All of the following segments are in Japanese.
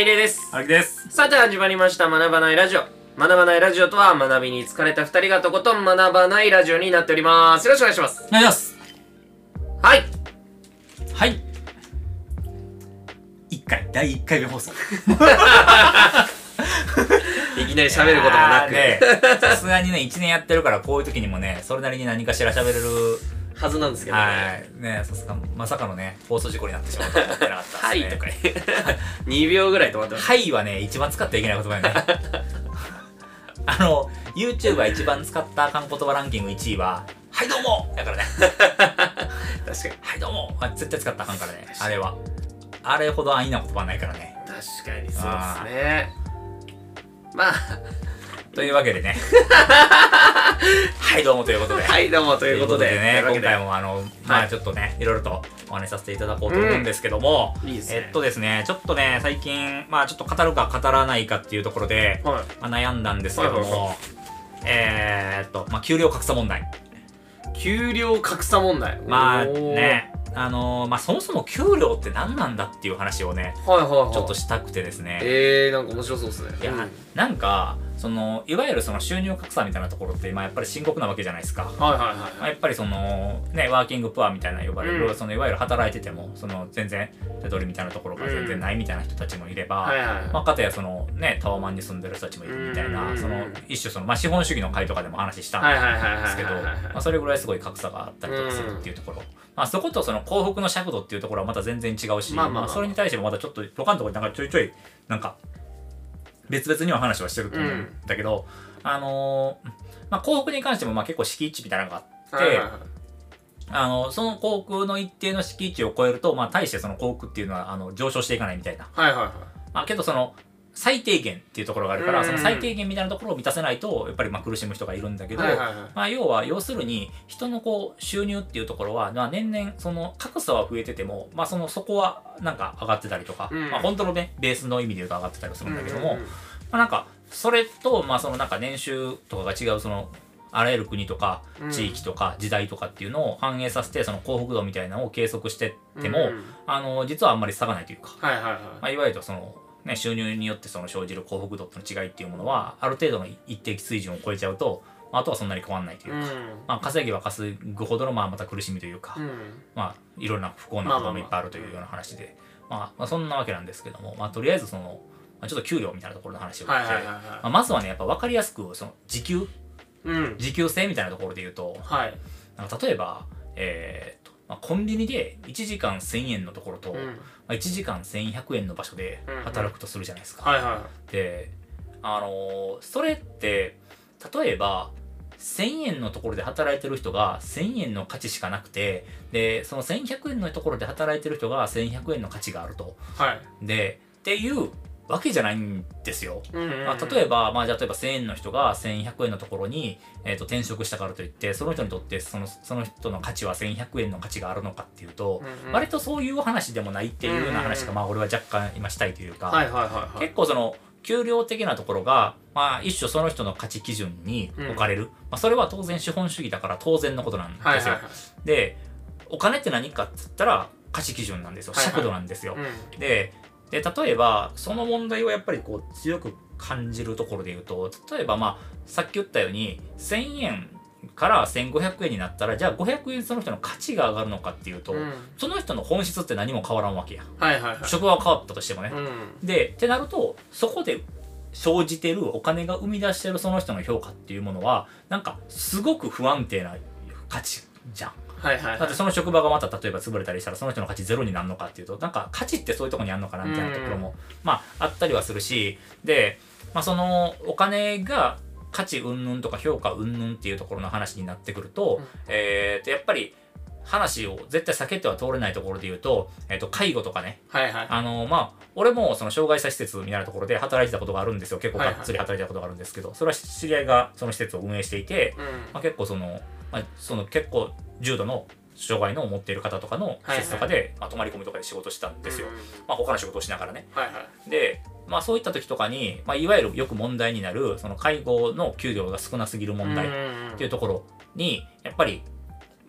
入れです。荒木です。さて始まりました学ばないラジオ。学ばないラジオとは学びに疲れた二人がとことん学ばないラジオになっております。よろしくお願いします。お願いします。はい。はい。1回、第1回目放送。いきなり喋ることもなく、さすがにね、1年やってるから、こういう時にもね、それなりに何かしら喋れる。はずなんですけどね。はい。ね、さすが、まさかのね、放送事故になってしまうとは思ってなかったはい、ですね。とか言って。2秒ぐらい止まってました。はいはね、一番使ってはいけない言葉やね。あの、YouTube が一番使ったあかん言葉ランキング1位は、はいどうもだからね。確かに。はいどうもあ絶対使ったらあかんからね。あれは。あれほど安易な言葉はないからね。確かにそうですね。まあ、というわけでね。はい、どうもということで。はい、どうもとということで。ね、今回もあの、まはいあちょっとね、いろいろとお話しさせていただこうと思うんですけども、いいですね。えっとですね、ちょっとね、最近、まあちょっと語るか語らないかっていうところで、はい。まあ、悩んだんですけども、はいはいはえーっと、まあ給料格差問題。給料格差問題。まあ。ね、あのーまあそもそも給料って何なんだっていう話をね、はいはいはい。ちょっとしたくてですね。えー、なんか面白そうですね。いや、うんなんか、その、いわゆるその収入格差みたいなところって、まあやっぱり深刻なわけじゃないですか。はいはいはいまあ、やっぱりそのねワーキングプアみたいな呼ばれる、うん。そのいわゆる働いててもその全然手取りみたいなところが全然ないみたいな人たちもいれば、はいはいはい。まあ、かたやそのねタワマンに住んでる人たちもいるみたいな、うん。その一種その、まあ、資本主義の会とかでも話したんですけど、まあ、それぐらいすごい格差があったりとかするっていうところ、まあ、そことその幸福の尺度っていうところはまた全然違うし、まあまあまあそれに対してもまたちょっと他のところになんかちょいちょいなんか別々には話はしてると思うんだけど、あのーまあ、幸福に関してもまあ結構敷地みたいなのがあって、あの、その航空の一定の敷地を超えると、まあ、大してその航空っていうのは、あの、上昇していかないみたいな。はいはいはい。まあ、けどその、最低限っていうところがあるから、うん。その最低限みたいなところを満たせないと、やっぱりまあ苦しむ人がいるんだけど。まあ、要は、要するに、人のこう、収入っていうところは、まあ、年々、その、格差は増えてても、まあ、その、そこは、なんか上がってたりとか、うん。まあ、本当のね、ベースの意味で言うと上がってたりするんだけども、まあ、なんか、それと、まあ、その、なんか年収とかが違う、その、あらゆる国とかうん。地域とか時代とかっていうのを反映させて、その幸福度みたいなのを計測してっても、うん。あの、実はあんまり差がないというか、い。まあ、いわゆるその、ね、収入によってその生じる幸福度との違いっていうものは、ある程度の一定水準を超えちゃうと、まああとはそんなに変わんないというか、まあ、稼げば稼ぐほどのまあまた苦しみというか、うん。うん。まあ、いろんな不幸なこともいっぱいあるというような話で、まあ、まあ、そんなわけなんですけども、まあ、とりあえずその、まあ、ちょっと給料みたいなところの話をして、はいはいはいまあ、はまずはね、やっぱ分かりやすく、その、時給、い。うん。時給制みたいなところで言うと、はい。なんか例えば、えーまあ、コンビニで1時間1000円のところと、まうん。あ、1時間1100円の場所で働くとするじゃないですか。はいはで、あのーそれって、例えば、1000円のところで働いてる人が1000円の価値しかなくて、で、その1100円のところで働いてる人が1100円の価値があると。い。はい。で、っていうわけじゃないんですよ。うんうんうん。まあ、例えば、まあ、じゃあ例えば1000円の人が1100円のところに、えー、と転職したからといって、その人にとってそのその人の価値は1100円の価値があるのかっていうと、うんうん割とそういう話でもないっていうような話が、まあ、俺は若干今したいというか。結構その給料的なところが、まあ、一種その人の価値基準に置かれる、まあ、それは当然資本主義だから当然のことなんですよ。でお金って何かっつったら価値基準なんですよ尺度なんですよ。うん。でで例えばその問題をやっぱりこう強く感じるところで言うと例えばまあさっき言ったように1000円から1500円になったらじゃあ500円その人の価値が上がるのかっていうと、うん。その人の本質って何も変わらんわけや。はいはいはい。職場は変わったとしてもね。うん。でってなるとそこで生じてるお金が生み出してるその人の評価っていうものはなんかすごく不安定な価値じゃん。はいはいはいだって。その職場がまた例えば潰れたりしたらその人の価値ゼロになるのかっていうとなんか価値ってそういうところにあるのかなみたいなところも、まああったりはするしで、まあ、そのお金が価値云々とか評価云々っていうところの話になってくると、うんえーとやっぱり話を絶対避けては通れないところで言うと,、えー、と介護とかねはいはい。あのまあ俺もその障害者施設みたいなところで働いてたことがあるんですよ結構がっつり働いてたことがあるんですけど、それは知り合いがその施設を運営していて、うん。まあ、結構その,、まあ、その結構重度の障害の持っている方とかの施設とかで、まあ、泊まり込みとかで仕事してたんですよ、うんまあ、他の仕事をしながらね。はいはい。で、まあ、そういった時とかに、まあ、いわゆるよく問題になるその介護の給料が少なすぎる問題っうんていうところにやっぱり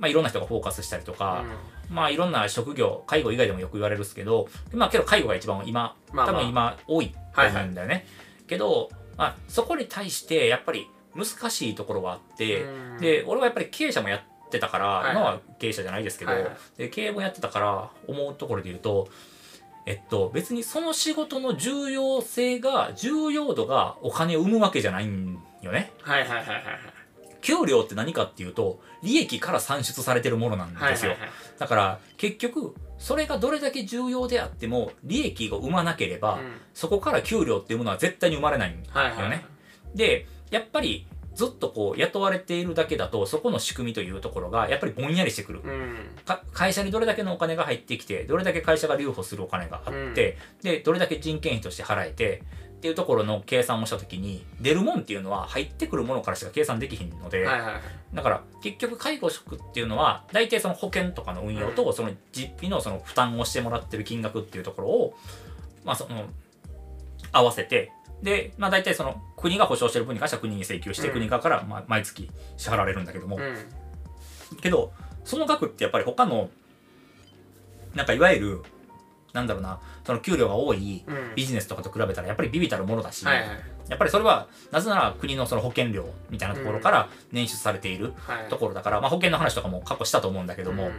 まあ、いろんな人がフォーカスしたりとか、まあいろんな職業介護以外でもよく言われるんですけどまあけど介護が一番今まあまあ。多分今多いと思うんだよね、けど、まあ、そこに対してやっぱり難しいところはあって、うん。で俺はやっぱり経営者もやってたから、はいはい。今は経営者じゃないですけど、はいはい。で経営もやってたから思うところで言うとえっと別にその仕事の重要性が重要度がお金を生むわけじゃないんよね。はいはいはいはいはい。給料って何かっていうと利益から算出されてるものなんですよ、はいはいはい。だから結局それがどれだけ重要であっても利益を生まなければ、うん。そこから給料っていうものは絶対に生まれないんはいはいよね。でやっぱりずっとこう雇われているだけだとそこの仕組みというところがやっぱりぼんやりしてくる。うん。か会社にどれだけのお金が入ってきてどれだけ会社が留保するお金があって、でどれだけ人件費として払えてっていうところの計算をした時に出るもんっていうのは入ってくるものからしか計算できひんので、はいはいはい。だから結局介護職っていうのは大体その保険とかの運用とその実費のその負担をしてもらってる金額っていうところをまあその合わせてでまあ大体その国が保証してる分に関しては国に請求してうん。国側からまあ毎月支払われるんだけども、うん。けどその額ってやっぱり他のなんかいわゆるなんだろうなその給料が多いうん。ビジネスとかと比べたらやっぱりビビたるものだし、はいはい。やっぱりそれはなぜなら国のその保険料みたいなところから捻出されているはい。ところだから、まあ、保険の話とかも過去したと思うんだけども、うん。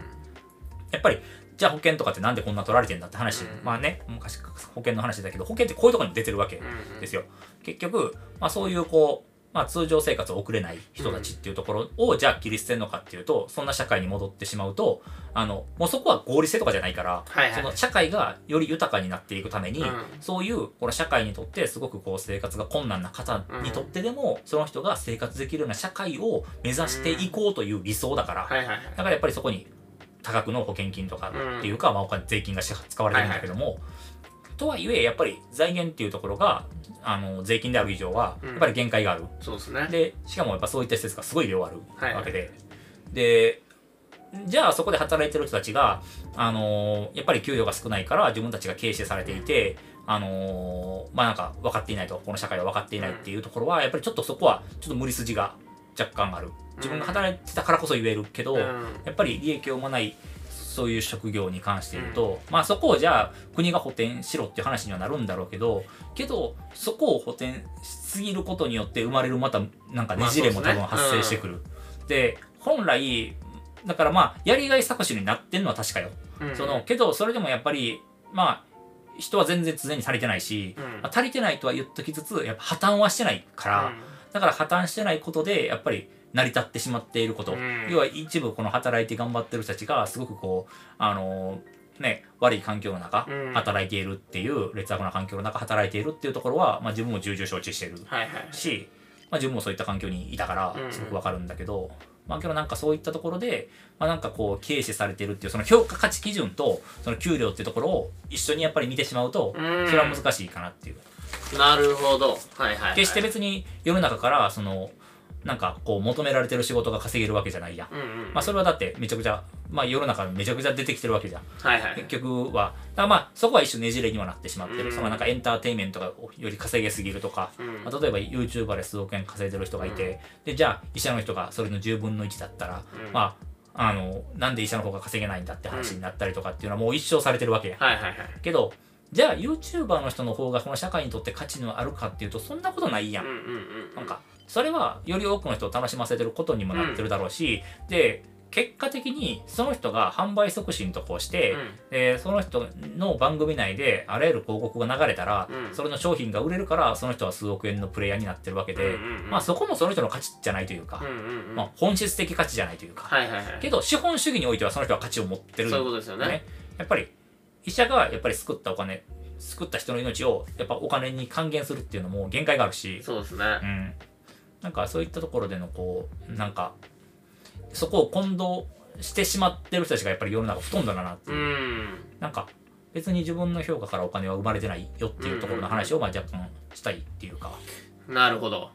やっぱりじゃあ保険とかってなんでこんな取られてんだって話、うん。まあね昔保険の話だけど保険ってこういうところに出てるわけ。うんですよ。結局、まあ、そういうこう、まあ、通常生活を送れない人たちっていうところを、じゃあ切り捨てるのかっていうとそんな社会に戻ってしまうとあのもうそこは合理性とかじゃないから、その社会がより豊かになっていくために、うん。そういうこの社会にとってすごくこう生活が困難な方にとってでも、その人が生活できるような社会を目指していこうという理想だから、だからやっぱりそこに多額の保険金とかっていうか、まあ、お金税金がし使われてるんだけども、とはいえやっぱり財源っていうところがあの税金である以上はうん。やっぱり限界がある、そうですね。でしかもやっぱそういった施設がすごい量あるはいわけで、でじゃあそこで働いてる人たちが、あのーやっぱり給料が少ないから自分たちが軽視されていて、あのーまあなんか分かっていないとこの社会は分かっていないっていうところはやっぱりちょっとそこはちょっと無理筋が若干ある。自分が働いてたからこそ言えるけど、うん。やっぱり利益を生まないそういう職業に関して言うと、まあそこをじゃあ国が補填しろっていう話にはなるんだろうけどけどそこを補填しすぎることによって生まれるまたなんかねじれも多分発生してくる。で本来だからまあやりがい搾取になってんのは確かよ。うん。そのけどそれでもやっぱりまあ人は全然常に足りてないし、うん。まあ足りてないとは言っときつつやっぱ破綻はしてないから、だから破綻してないことでやっぱり成り立ってしまっていること、うん。要は一部この働いて頑張ってる人たちがすごくこうあのね悪い環境の中、うん。働いているっていう劣悪な環境の中働いているっていうところは、まあ、自分も重々承知してるはいはいし、まあ、自分もそういった環境にいたからうん。すごくわかるんだけど、まあけどなんかそういったところで、まあ、なんかこう軽視されてるっていうその評価価値基準とその給料っていうところを一緒にやっぱり見てしまうとうん。それは難しいかなっていう。なるほど。はいはいはい。決して別に世の中からそのなんかこう求められてる仕事が稼げるわけじゃないや。ん。うんうん。まあそれはだってめちゃくちゃ、まあ世の中めちゃくちゃ出てきてるわけじゃん。はいはい結局は、だまあそこは一種ねじれにはなってしまってる。うん。そのなんかエンターテインメントがより稼げすぎるとか、うん。まあ、例えば YouTuber で数億円稼いでる人がいて、で、じゃあ医者の人がそれの10分の1だったら、うん。まあ、あの、なんで医者の方が稼げないんだって話になったりとかっていうのはもう一生されてるわけや。ん。はいはいはい。けど、じゃあ YouTuber の人の方がこの社会にとって価値のあるかっていうとそんなことないやん。うんうんうんなんかそれはより多くの人を楽しませてることにもなってるだろうし、で結果的にその人が販売促進とこうして、でその人の番組内であらゆる広告が流れたら、うん。それの商品が売れるからその人は数億円のプレイヤーになってるわけで、うんうんうん。まあそこもその人の価値じゃないというか、うんうんうん。まあ、本質的価値じゃないというか、はいはいはい。けど資本主義においてはその人は価値を持ってる。そういうことですよね。やっぱり医者がやっぱり救ったお金救った人の命をやっぱお金に還元するっていうのも限界があるし、そうですね。うん、なんかそういったところでのこうなんかそこを混同してしまってる人たちがやっぱり世の中ほとんどだなってういう、ん。なんか別に自分の評価からお金は生まれてないよっていうところの話をまあ若干したいっていうか。なるほど。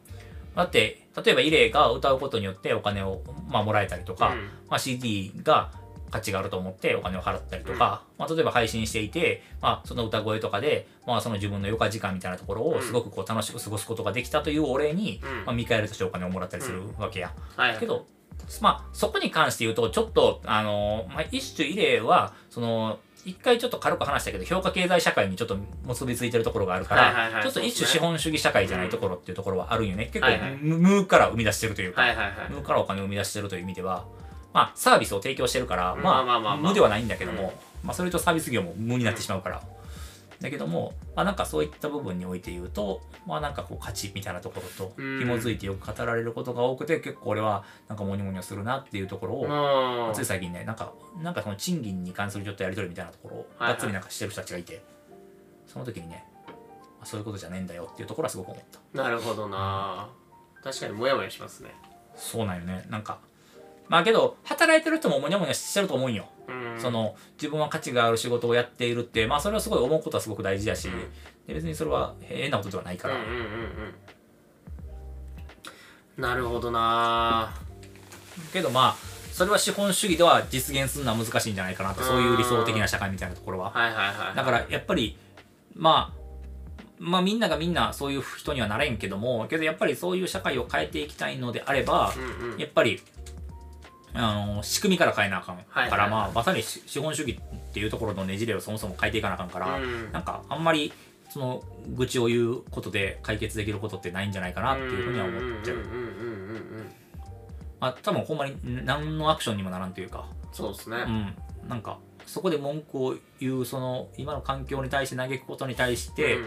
だって例えばイレイが歌うことによってお金を、まあ、もらえたりとか、うん。まあ、CD が価値があると思ってお金を払ったりとか、まあ、例えば配信していて、まあ、その歌声とかで、まあ、その自分の余暇時間みたいなところをすごくこう楽しく過ごすことができたというお礼に、うん。まあ、見返りとしてお金をもらったりするわけや。はいはい。けどまあ、そこに関して言うと、ちょっと、あの、まあ、一種異例は、その、一回ちょっと軽く話したけど、評価経済社会にちょっと結びついてるところがあるから、はいはいはい。ちょっと一種資本主義社会じゃないところっていうところはあるんよね。結構、はいはい。ムムーから生み出してるというか、はいはいはい。ムーからお金を生み出してるという意味では、まあ、サービスを提供してるから、まあ、無ではないんだけども、まあ、それとサービス業も無になってしまうから。だけども、まあ、なんかそういった部分において言うと、まあなんかこう価値みたいなところとうん。紐づいてよく語られることが多くて、結構俺はなんかモニモニをするなっていうところを、うん。つい最近ね、なんか、なんかその賃金に関するちょっとやり取りみたいなところを、がっつりなんかしてる人たちがいて、その時にね、まあそういうことじゃねえんだよっていうところはすごく思った。なるほどな。確かにモヤモヤしますね。そうなんよね。なんか、まあけど、働いてる人もモニャモニャしてると思うんよ。うん。その自分は価値がある仕事をやっているってまあそれはすごい思うことはすごく大事だし、別にそれは変なことではないから、うんうんうんうん。なるほどな。けどまあそれは資本主義では実現するのは難しいんじゃないかなとそういう理想的な社会みたいなところは。はいはいはい。だからやっぱりまあまあみんながみんなそういう人にはなれんけどもけどやっぱりそういう社会を変えていきたいのであれば、うんうん。やっぱりあの仕組みから変えなあかんはいから、まあまさに資資本主義っていうところのねじれをそもそも変えていかなあかんから、うん。なんかあんまりその愚痴を言うことで解決できることってないんじゃないかなっていうふうには思っちゃう。うんうんうんうんうんまあ多分ほんまに何のアクションにもならんというか、そうですね。うん、なんかそこで文句を言うその今の環境に対して嘆くことに対して、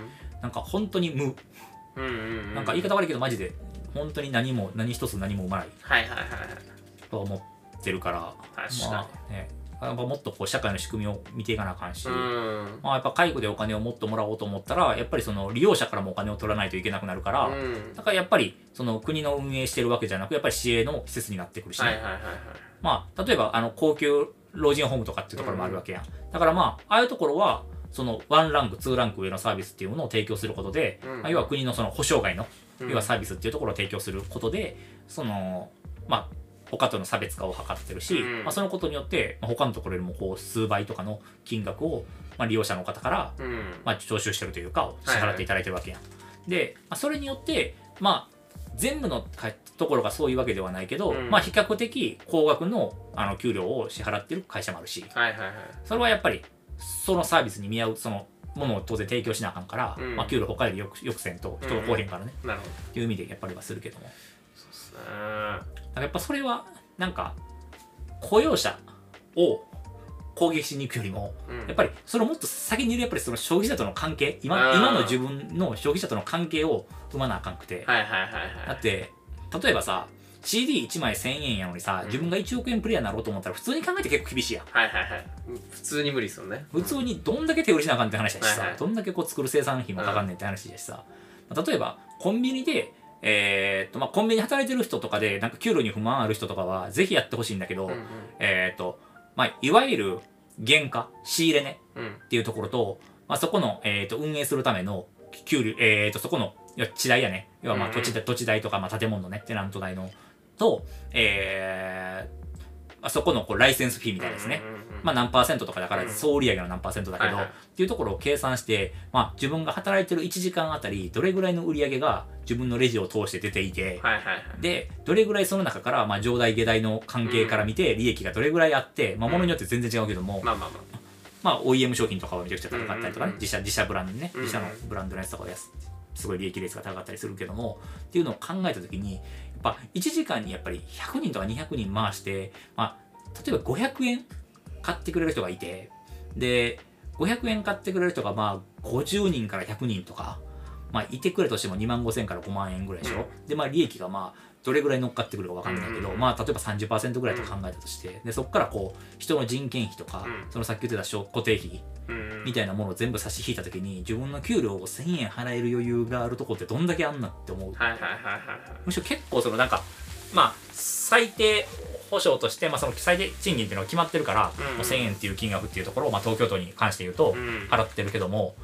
なんか本当に無、うんうんうん。なんか言い方悪いけどマジで本当に何も何一つ何も生まない。はいはいはいはい。とは思ってるから、確かに。まあね、やっぱもっとこう社会の仕組みを見ていかなあかんし、うん。まあ、やっぱ介護でお金をもっともらおうと思ったらやっぱりその利用者からもお金を取らないといけなくなるから、うん。だからやっぱりその国の運営してるわけじゃなくやっぱり市営の施設になってくるしね、はいはいはいはい。まあ例えばあの高級老人ホームとかっていうところもあるわけやん、だからまあああいうところはその1ランク2ランク上のサービスっていうものを提供することで、あ要は国のその保障外の、うん。要はサービスっていうところを提供することでそのまあ他との差別化を図ってるし、うん。まあ、そのことによって、まあ、他のところよりもこう数倍とかの金額を、まあ、利用者の方からうん。まあ、徴収してるというか支払っていただいてるわけやん。で、まあ、それによって、まあ、全部のかところがそういうわけではないけど、うん。まあ、比較的高額のあの給料を支払ってる会社もあるしはいはいはい。それはやっぱりそのサービスに見合うそのものを当然提供しなあかんから、うん。まあ、給料他よりよくよくせんと人が来おへんからね、なるほど。っていう意味でやっぱりはするけどもだそうですねやっぱそれはなんか雇用者を攻撃しに行くよりもうん。やっぱりそれをもっと先にいるやっぱりその消費者との関係今うん今の自分の消費者との関係を生まなあかんくて、はいはいはいはい。だって例えばさ CD1 枚1000円やのにさ、うん。自分が1億円プレイヤーになろうと思ったら普通に考えて結構厳しいやん。はいはいはい。普通に無理ですよね。普通にどんだけ手売りしなあかんって話だしさ、はいはい。どんだけこう作る生産費もかかんねんって話だしさ、まあ例えばコンビニでえーっとまあ、コンビニで働いてる人とかでなんか給料に不満ある人とかはぜひやってほしいんだけど、うんうん。えーっとまあ、いわゆる原価仕入れねうん。っていうところと、まあ、そこの、えー、と運営するための給料、えー、とそこのいや地代やね。要はまあうん土地代土地代とか、まあ、建物のねテナント代の。と、えーまあ、そこのこうライセンスフィーみたいなですね、うんうんうんまあ、何パーセントとかだからうん。総売上の何パーセントだけど、っていうところを計算して、まあ、自分が働いてる1時間あたりどれぐらいの売り上げが自分のレジを通して出ていて、はいはいはい。でどれぐらいその中から、まあ、上代下代の関係から見て利益がどれぐらいあって、まあ、ものによって全然違うけども、まあまあまあ。まあ、OEM 商品とかはめちゃくちゃ高かったりとかね、自社自社ブランドね、自社のブランドのやつとかは安すごい利益率が高かったりするけどもっていうのを考えた時にやっぱ1時間にやっぱり100人とか200人回して、まあ、例えば500円買ってくれる人がいてで500円買ってくれる人がまあ50人から100人とか、まあ、いてくれとしても2万5000から5万円ぐらいでしょ、でまあ利益がまあどれぐらい乗っかってくるか分かんないけど、うん。まあ例えば30%ぐらいと考えたとしてでそこからこう人の人件費とか、うん。そのさっき言ってた小固定費うん。みたいなものを全部差し引いた時に自分の給料を1000円払える余裕があるとこってどんだけあんなって思う。はいはいはいはいはい。むしろ結構そのなんかまあ最低保障として、まあ、その最低賃金っていうのが決まってるから、うん。うんもう1000円っていう金額っていうところを、まあ、東京都に関して言うとうん。払ってるけども、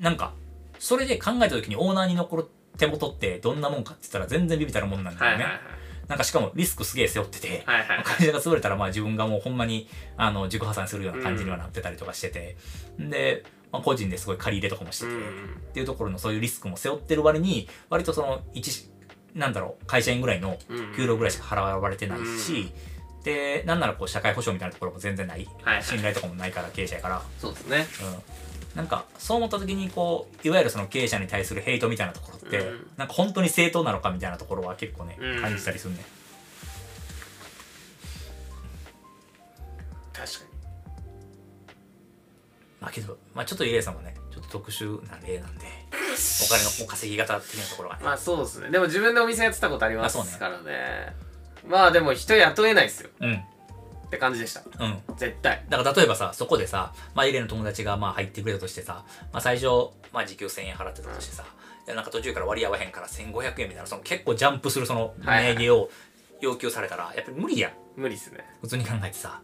なんかそれで考えた時にオーナーに残る手元ってどんなもんかって言ったら全然ビビたるもんなんだよね、はいはいはい。なんかしかもリスクすげえ背負ってて、はいはい会社が潰れたらまあ自分がもうほんまにあの自己破産するような感じにはなってたりとかしてて、で、まあ、個人ですごい借り入れとかもしてて、うん。っていうところのそういうリスクも背負ってる割に割とその一なんだろう会社員ぐらいのうん。給料ぐらいしか払われてないし、でなんならこう社会保障みたいなところも全然ない、はいはい。信頼とかもないから経営者やから、そうですね。うん、なんかそう思った時にこういわゆるその経営者に対するヘイトみたいなところって、うん。なんか本当に正当なのかみたいなところは結構ね、うん。感じたりするね確かに。まあけど、まあ、ちょっとイレイさんもね特殊な例なんでお金のお稼ぎ方的なところがね、まあそうですね。でも自分でお店やってたことありますからね。まあでも人雇えないっすよ。うん。って感じでした。うん。絶対。だから例えばさそこでさ、まあ、イレイの友達がまあ入ってくれたとしてさ、まあ、最初、まあ、時給1000円払ってたとしてさ、いやなんか途中から割り合わへんから1500円みたいなその結構ジャンプするその値上げを要求されたらやっぱり無理やん。無理っすね。普通に考えてさ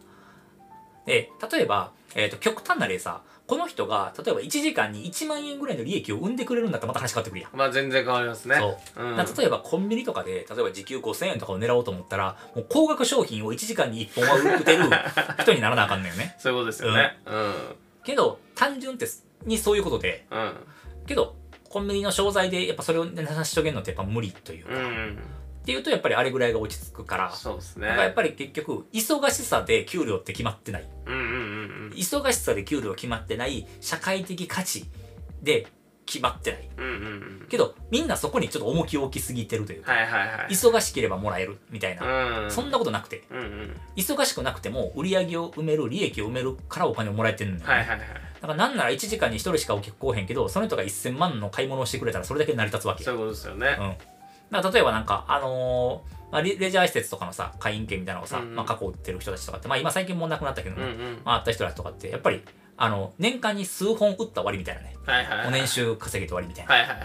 で例えば、えー、と極端な例さこの人が例えば1時間に1万円ぐらいの利益を生んでくれるんだったらまた話変わってくるやん。まあ全然変わりますね。そう、ん。だから例えばコンビニとかで例えば時給5000円とかを狙おうと思ったらもう高額商品を1時間に1本は売ってる 人にならなあかんのよね。そういうことですよね。うん。けど単純ってにそういうことで。うん。けどコンビニの商材でやっぱそれを成し遂げるのってやっぱ無理というか、っうんていうとやっぱりあれぐらいが落ち着くからそうですね。やっぱり結局忙しさで給料って決まってない。うんうんうん忙しさで給料決まってない社会的価値で決まってない。うんうんうん。うんけどみんなそこにちょっと重きを置きすぎてるというか、はいはいはい。忙しければもらえるみたいな、うん。そんなことなくてうんうん。忙しくなくても売り上げを埋める利益を埋めるからお金をもらえてるんだよ、ね。はいはいはい。だからなんなら1時間に1人しかお客来おへんけどその人が1000万の買い物をしてくれたらそれだけ成り立つわけそういうことですよね。うん、だから例えばなんかあのーまあ、レレジャー施設とかのさ会員権みたいなのをさ、うんうん。まあ、過去売ってる人たちとかって、まあ、今最近もうなくなったけどね、うんうん。まあ、あった人たちとかってやっぱりあの年間に数本売った割りみたいなね。はいはいはいお年収稼げて割りみたいな、はいはいはい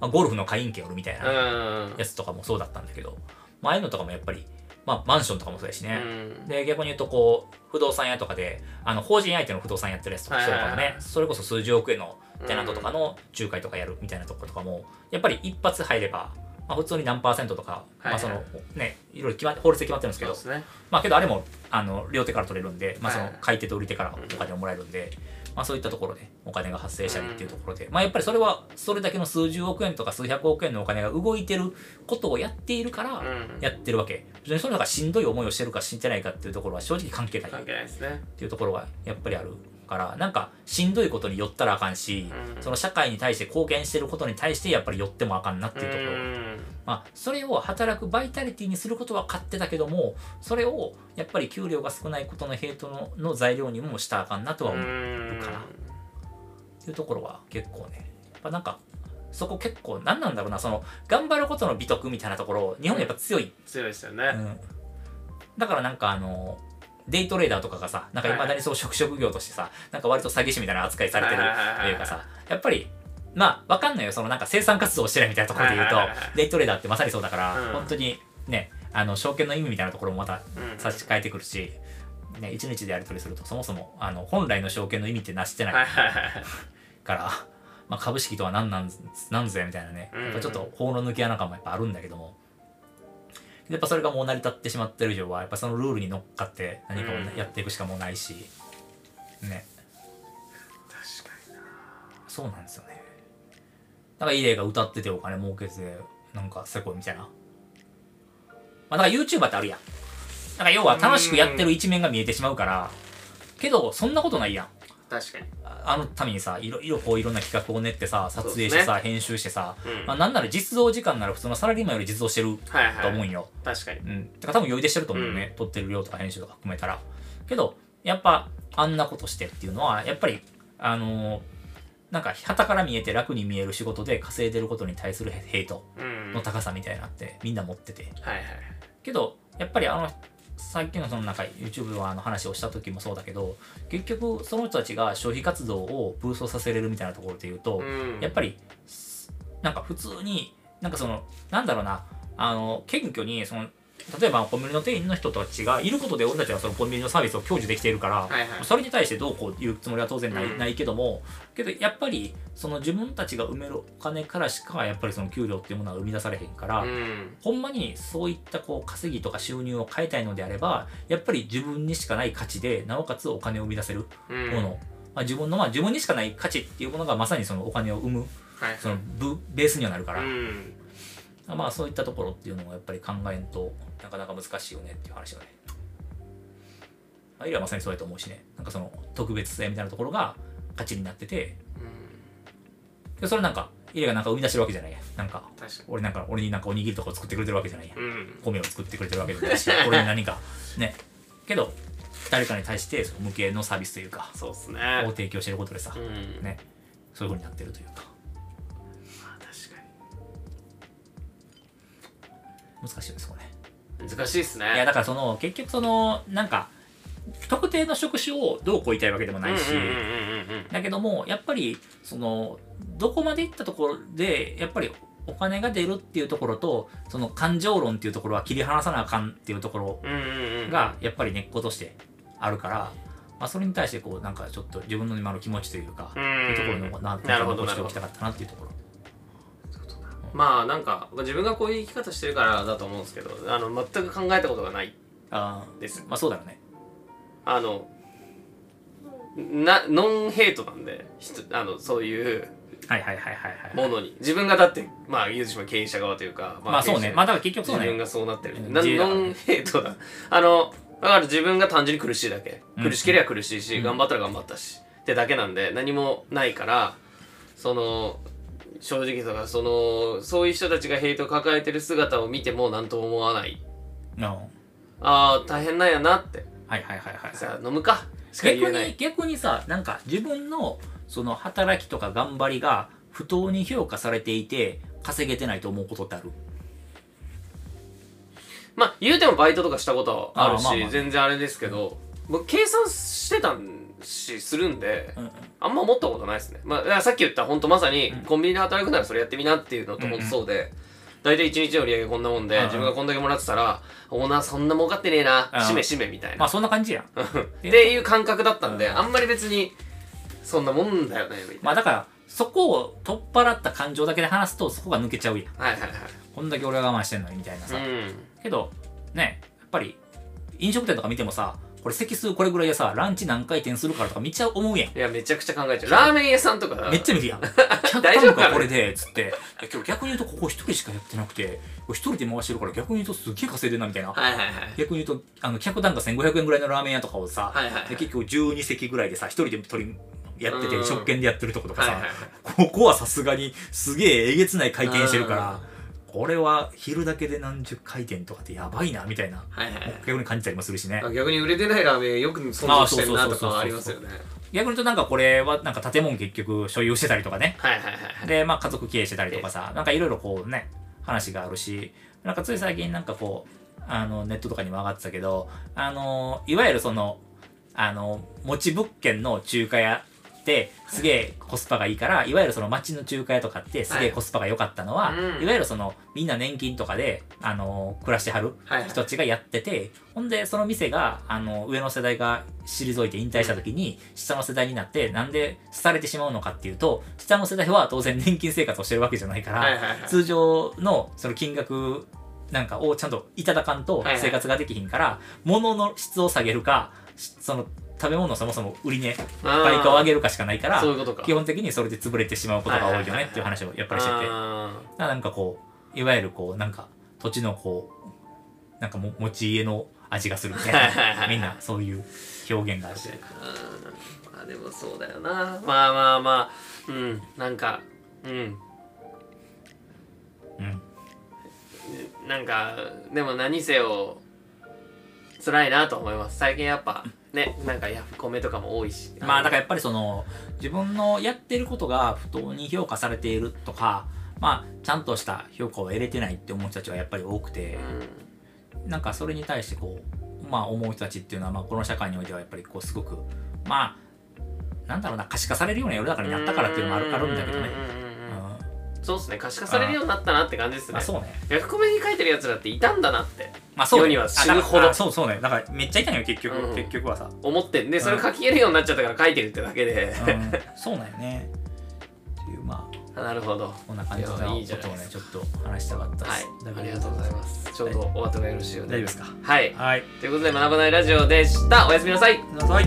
まあ、ゴルフの会員権売るみたいな。うんやつとかもそうだったんだけど、まあああいうのとかもやっぱり、まあ、マンションとかもそうやしね、うんで逆に言うとこう不動産屋とかであの法人相手の不動産やってるやつとか人とかもね、はいはいはいそれこそ数十億円のテナントとかの仲介とかやるみたいなところとかもやっぱり一発入れば、まあ、普通に何パーセントとか、はいはい。まあそのねいろいろ決まって法律で決まってるんですけどね。まあけどあれもあの両手から取れるんで、まあ、その買い手と売り手からお金をもらえるんで、まあ、そういったところでお金が発生したりっていうところで、まあやっぱりそれはそれだけの数十億円とか数百億円のお金が動いてることをやっているからうん。やってるわけ、別にその中しんどい思いをしてるかしてないかっていうところは正直関係ない。関係ないですね。っていうところがやっぱりあるからなんかしんどいことに寄ったらあかんし、うん。その社会に対して貢献してることに対してやっぱり寄ってもあかんなっていうところ、うん。まあ、それを働くバイタリティにすることは買ってたけどもそれをやっぱり給料が少ないことのヘイトのの材料にもしたらあかんなとは思ううん。かなっていうところは結構ね。やっぱなんかそこ結構何なんだろうなその頑張ることの美徳みたいなところ日本やっぱ強い。強いですよね。うん、だからなんかあのデイトレーダーとかがさなんかいまだにそう職職業としてさなんか割と詐欺師みたいな扱いされてるというかさやっぱりまあわかんないよ。そのなんか生産活動をしてないみたいなところで言うとデイトレーダーってまさにそうだから、うん。本当にねあの証券の意味みたいなところもまたうん。差し替えてくるし、ね、1日でやり取りするとそもそもあの本来の証券の意味ってなしてない。から、まあ、株式とは何なんなんぜみたいなね、うんやっぱちょっと法の抜け穴感もやっぱあるんだけども、やっぱそれがもう成り立ってしまってる以上は、やっぱそのルールに乗っかって何かをやっていくしかもうないし、ね、確かになそうなんですよね。だから、イレイが歌っててお金儲けて、なんかせこいみたいな。まあ、だから YouTuber ってあるやん。だから要は楽しくやってる一面が見えてしまうから、けど、そんなことないやん。確かにああのためにさいろいろこういろんな企画を練ってさ撮影してさ、編集してさ、うん。まあ、なんなら実動時間なら普通のサラリーマンより実動してるはいはい。と思うんよ、確かに。うん。だから多分余裕でしてると思うよね、撮ってる量とか編集とか含めたら。けどやっぱあんなことしてっていうのはやっぱりあのーなんか旗から見えて楽に見える仕事で稼いでることに対するヘイトうん。の高さみたいなってみんな持ってて。はいはい。けどやっぱりあのさっきのそのなんか YouTube のあの話をした時もそうだけど結局その人たちが消費活動をブーストさせれるみたいなところで言うと、うん。やっぱりなんか普通になんかそのなんだろうなあの謙虚にその例えばコンビニの店員の人たちがいることで俺たちはそのコンビニのサービスを享受できているから、はいはい。それに対してどうこう言うつもりは当然ない,、うん。ないけどもけどやっぱりその自分たちが埋めるお金からしかやっぱりその給料っていうものは生み出されへんから、うん。ほんまにそういったこう稼ぎとか収入を変えたいのであればやっぱり自分にしかない価値でなおかつお金を生み出せるうん。もの、まあ、自分のまあ自分にしかない価値っていうものがまさにそのお金を生むはい。そのブベースにはなるから、うんまあそういったところっていうのをやっぱり考えんとなかなか難しいよねっていう話がね。まあ、イラはまさにそうやと思うしね。なんかその特別性みたいなところが価値になってて、でそれなんか、イラがなんか生み出してるわけじゃないや。なんか、俺なんか、俺になんかおにぎりとかを作ってくれてるわけじゃないや。にうん米を作ってくれてるわけじゃないし、俺に何か、ね。けど、誰かに対してその無形のサービスというか、そうっすをね提供してることでさう、んね、そういう風になってるというか、難しいですよね。に難しいっすね。いやだからその結局そのなんか特定の職種をどうこう言いたいわけでもないし、だけどもやっぱりそのどこまでいったところでやっぱりお金が出るっていうところとその感情論っていうところは切り離さなあかんっていうところがやっぱり根っことしてあるから、まあ、それに対してこうなんかちょっと自分の今の気持ちというか、うん。いうところのなんなるほど。残しておきたかったなっていうところ。まあなんか自分がこういう生き方してるからだと思うんですけどあの全く考えたことがない。あです。まあそうだよね。あのなノンヘイトなんであのそういうはいはいはいはいはい。ものに。自分がだってまあ言うてしまう経営者側というかまあそうね。まあだから結局そうね。自分がそうなってる、ね。ノンヘイトだ。あのだから自分が単純に苦しいだけ。うん。苦しければ苦しいし、うん。頑張ったら頑張ったし。ってだけなんで何もないからその正直とかそのそういう人たちがヘイトを抱えてる姿を見ても何とも思わない。うんああ大変なんやなって。はいはいはいはい。さあ飲むか。しか言え逆にない。逆にさなんか自分のその働きとか頑張りが不当に評価されていて稼げてないと思うことってある？まあ言うてもバイトとかしたことはあるしあーまあまあ。全然あれですけど僕計算してたしするんでうんうん。あんま思ったことないですね。まあ、さっき言った本当まさにうん。コンビニで働くならそれやってみなっていうのと本当そうで、大体1日の売り上げこんなもんで、うんうん。自分がこんだけもらってたら、オーナーそんな儲かってねえな、うん。しめしめみたいな。まあそんな感じやん。っていう感覚だったんで、うん。あんまり別に、そんなもんだよね、みたいな。まあだからそこを取っ払った感情だけで話すとそこが抜けちゃうやん。はいはいはい。こんだけ俺は我慢してんのにみたいなさ、うん。けどねやっぱり飲食店とか見てもさこれ席数これぐらいでさランチ何回転するからとかめっちゃ思うやんいや、めちゃくちゃ考えちゃう。ラーメン屋さんとか、めっちゃ見るやん。大丈夫かこれで、つって。今日逆に言うとここ一人しかやってなくて、一人で回してるから逆に言うとすっげえ稼いでんなみたいな。はいはいはい。逆に言うと、あの、客単価1500円ぐらいのラーメン屋とかをさ、はいはいはい結局12席ぐらいでさ、一人で取り、やってて、食券でやってるとことかさ、はいはい。ここはさすがにすげええげつない回転してるから、これは昼だけで何十回転とかってやばいな、みたいな。はいはいはい逆に感じたりもするしね。あ逆に売れてないラーメンよく存在してるなとかはありますよね。逆に言うとなんかこれはなんか建物結局所有してたりとかね。はいはいはいはい。で、まあ、家族経営してたりとかさ、なんかいろいろこうね、話があるし、なんかつい最近なんかこう、あの、ネットとかにも上がってたけど、あの、いわゆるその、あの、持ち物件の中華屋って、すげえコスパがいいから、いわゆるその町の中華屋とかってすげえコスパが良かったのは、うん。いわゆるその、みんな年金とかで、あの、暮らしてはるはいはい。人たちがやってて、ほんで、その店が、あの、上の世代が退いて引退した時に、下の世代になって、なんで廃れてしまうのかっていうと、下の世代は当然年金生活をしてるわけじゃないから、はいはいはい。通常のその金額なんかをちゃんといただかんとはいはい。生活ができひんから、物の質を下げるか、しその食べ物のそもそも売り値、売価を上げるかしかないからそう、いうことか。基本的にそれで潰れてしまうことが多いよねっていう話をやっぱりしてて。なんかこういわゆるこうなんか土地のこうなんかも持ち家の味がするみたいないみんなそういう表現があるーうんまあでもそうだよな。まあまあまあ、うん、なんか、うん。うんなんか、でも何せよ、辛いなと思います。最近やっぱ、ね、なんかヤフコメとかも多いし。まあだからやっぱりその自分のやってることが不当に評価されているとかまあちゃんとした評価を得れてないって思う人たちはやっぱり多くてなんかそれに対してこうまあ思う人たちっていうのはまあこの社会においてはやっぱりこうすごくまあなんだろうな可視化されるような世の中になったからっていうのもあるあるんだけどねう。んうんうんうんうんそうですね、可視化されるようになったなって感じですね。まあそうね。ヤフコメに書いてるやつらっていたんだなってまあそうね。世には死ぬほどそうそうね。だからめっちゃいたんよ結局、うん結局はさ。思ってんで、それ書き入れるようになっちゃったから書いてるってだけで。うん、そうなんよね。っていうまあなるほど。こんな感じのことをねじゃないですちょっと話したかったです。はいありがとうございます。ちょうどお後がよろしいようで。大丈夫ですか？はい。はい。ということで、学ばないラジオでした。おやすみなさい。ください。